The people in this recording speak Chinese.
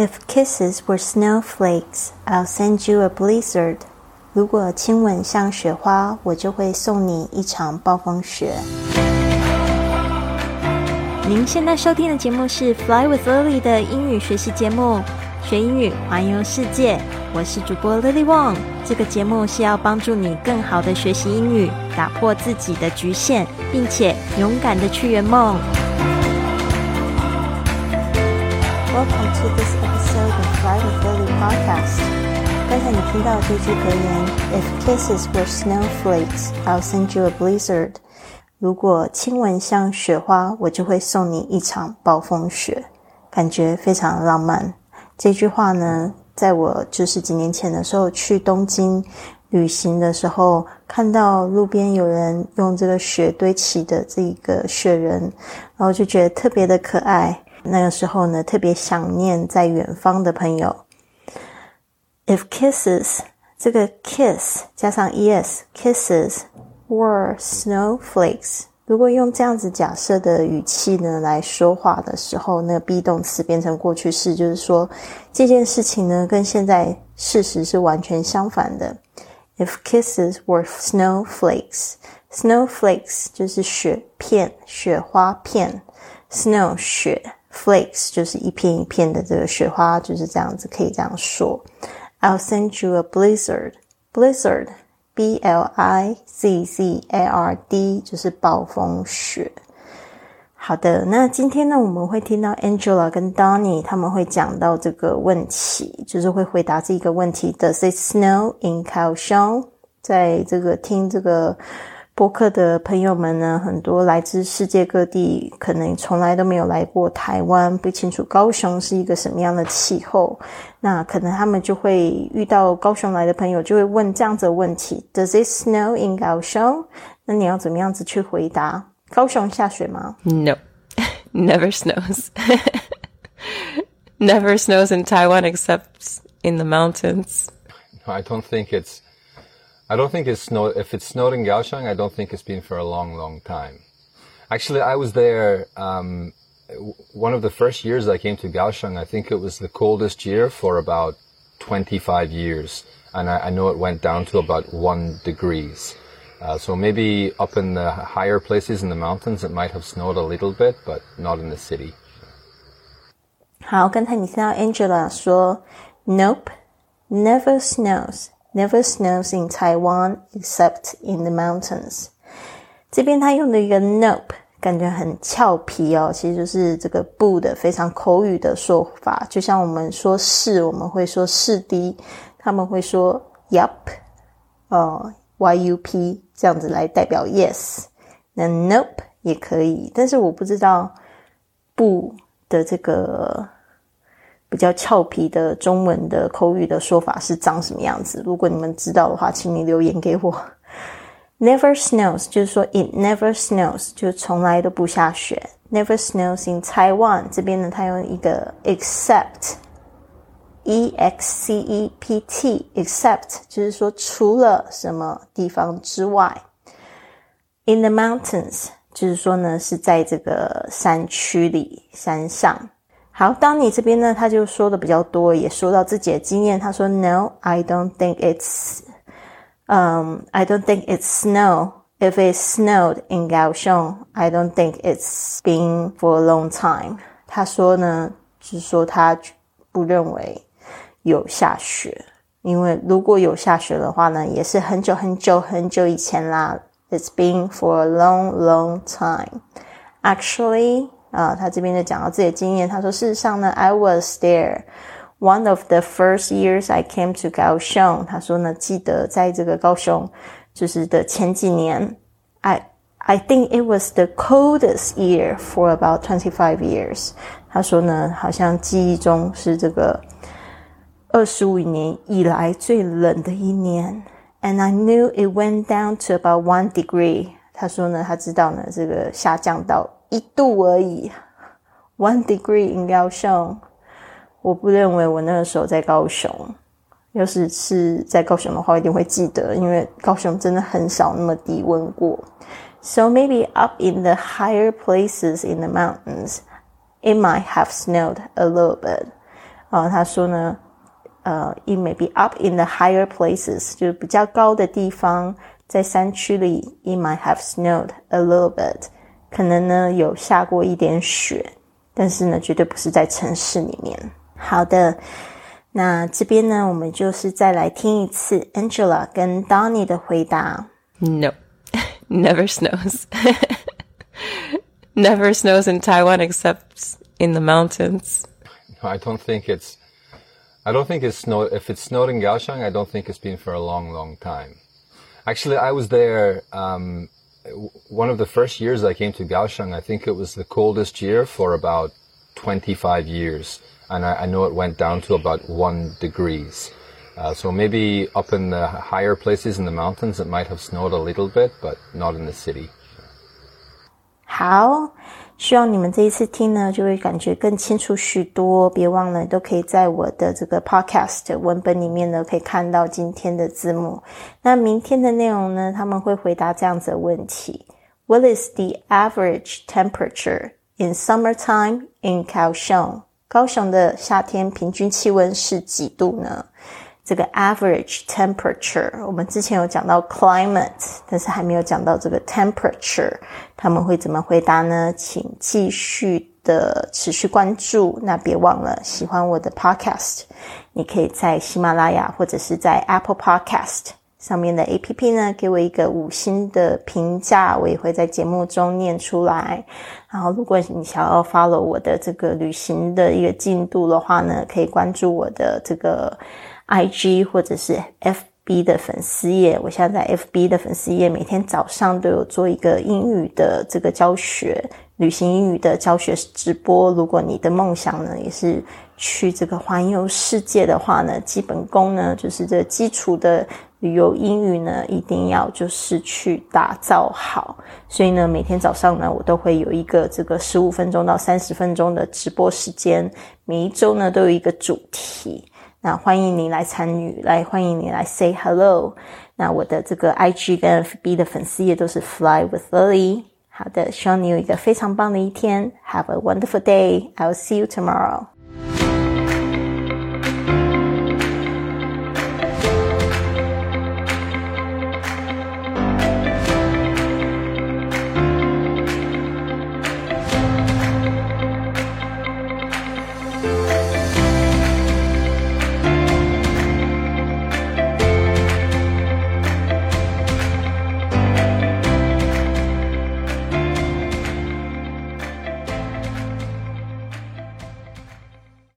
If kisses were snowflakes, I'll send you a blizzard. 如果亲吻像雪花，我就会送你一场暴风雪。您现在收听的节目是《Fly with Lily》的英语学习节目，学英语环游世界。我是主播 Lily Wong。这个节目是要帮助你更好的学习英语，打破自己的局限，并且勇敢的去圆梦。Welcome to this episode of Fly with Lily podcast. 刚才你听到这句格言：If kisses were snowflakes, I'll send you a blizzard。如果亲吻像雪花，我就会送你一场暴风雪。感觉非常浪漫。这句话呢，在我就是几年前的时候去东京旅行的时候，看到路边有人用这个雪堆起的这一个雪人，然后就觉得特别的可爱。那个时候呢，特别想念在远方的朋友。If kisses 这个 kiss 加上 es kisses were snowflakes，如果用这样子假设的语气呢来说话的时候，那个 be 动词变成过去式，就是说这件事情呢跟现在事实是完全相反的。If kisses were snowflakes，snowflakes 就是雪片、雪花片，snow 雪，flakes 就是一片一片的这个雪花，就是这样子，可以这样说。I'll send you a blizzard. Blizzard, B L I Z Z A R D，就是暴风雪。好的，那今天呢，我们会听到 Angela 跟 Donny 他们会讲到这个问题，就是会回答这个问题：Does it snow in Kaohsiung？在这个听这个。播客的朋友们呢，很多来自世界各地，可能从来都没有来过台湾，不清楚高雄是一个什么样的气候。那可能他们就会遇到高雄来的朋友，就会问这样子的问题：Does it snow in 高雄？那你要怎么样子去回答？高雄下雪吗？No, never snows. Never snows in Taiwan except in the mountains. I don't think it's I don't think it's snowed. If it snowed in Kaohsiung, I don't think it's been for a long, long time. Actually, I was there. Um, one of the first years I came to Kaohsiung, I think it was the coldest year for about 25 years, and I, I know it went down to about one degrees. Uh, so maybe up in the higher places in the mountains, it might have snowed a little bit, but not in the city. 好，刚才你听到 Angela 说，Nope, never snows。 Never snows in Taiwan except in the mountains。这边他用的一个 nope，感觉很俏皮哦，其实就是这个不的非常口语的说法。就像我们说是，我们会说是的，他们会说 yup，哦，yup 这样子来代表 yes。那 nope 也可以，但是我不知道不的这个。比较俏皮的中文的口语的说法是长什么样子？如果你们知道的话，请你留言给我。Never snows 就是说 it never snows 就从来都不下雪。Never snows in Taiwan 这边呢，它用一个 except e x c e p t except 就是说除了什么地方之外。In the mountains 就是说呢是在这个山区里山上。好，当你这边呢，他就说的比较多，也说到自己的经验。他说：“No, I don't think it's, um, I don't think it's snow. If it snowed in Kaohsiung, I don't think it's been for a long time。”他说呢，就是说他不认为有下雪，因为如果有下雪的话呢，也是很久很久很久以前啦。It's been for a long, long time. Actually. 啊，他这边就讲到自己的经验。他说：“事实上呢，I was there one of the first years I came to 高雄。”他说呢，记得在这个高雄就是的前几年，I I think it was the coldest year for about twenty five years。他说呢，好像记忆中是这个二十五年以来最冷的一年。And I knew it went down to about one degree。他说呢，他知道呢，这个下降到。 一度而已，one degree in 高雄。我不认为我那个时候在高雄。要是是在高雄的话，我一定会记得，因为高雄真的很少那么低温过。So maybe up in the higher places in the mountains, it might have snowed a little bit. 啊，他说呢，呃，it may be up in the higher places，就是比较高的地方，在山区里，it might have snowed a little bit， 可能呢有下过一点雪，但是呢，绝对不是在城市里面。好的，那这边呢，我们就是再来听一次 Angela 跟 Donny 的回答。 No, never snows. never snows in Taiwan except in the mountains. I don't think it's. I don't think it's snow. If it's snowed in Kaohsiung, I don't think it's been for a long, long time. Actually, I was there. Um, w- one of the first years I came to Kaohsiung, I think it was the coldest year for about 25 years, and I, I know it went down to about one degrees. Uh, so maybe up in the higher places in the mountains, it might have snowed a little bit, but not in the city. 好，希望你们这一次听呢，就会感觉更清楚许多。别忘了，都可以在我的这个 podcast 文本里面呢，可以看到今天的字幕。那明天的内容呢，他们会回答这样子的问题：What is the average temperature in summertime in Kaohsiung？高雄的夏天平均气温是几度呢？这个 average temperature，我们之前有讲到 climate，但是还没有讲到这个 temperature，他们会怎么回答呢？请继续的持续关注。那别忘了喜欢我的 podcast，你可以在喜马拉雅或者是在 Apple Podcast 上面的 APP 呢，给我一个五星的评价，我也会在节目中念出来。然后，如果你想要 follow 我的这个旅行的一个进度的话呢，可以关注我的这个。IG 或者是 FB 的粉丝页，我现在在 FB 的粉丝页每天早上都有做一个英语的这个教学，旅行英语的教学直播。如果你的梦想呢也是去这个环游世界的话呢，基本功呢就是这基础的旅游英语呢一定要就是去打造好。所以呢，每天早上呢我都会有一个这个十五分钟到三十分钟的直播时间，每一周呢都有一个主题。那欢迎你来参与，来欢迎你来 say hello。那我的这个 IG 跟 FB 的粉丝也都是 Fly with Lily。好的，希望你有一个非常棒的一天。Have a wonderful day. I'll see you tomorrow.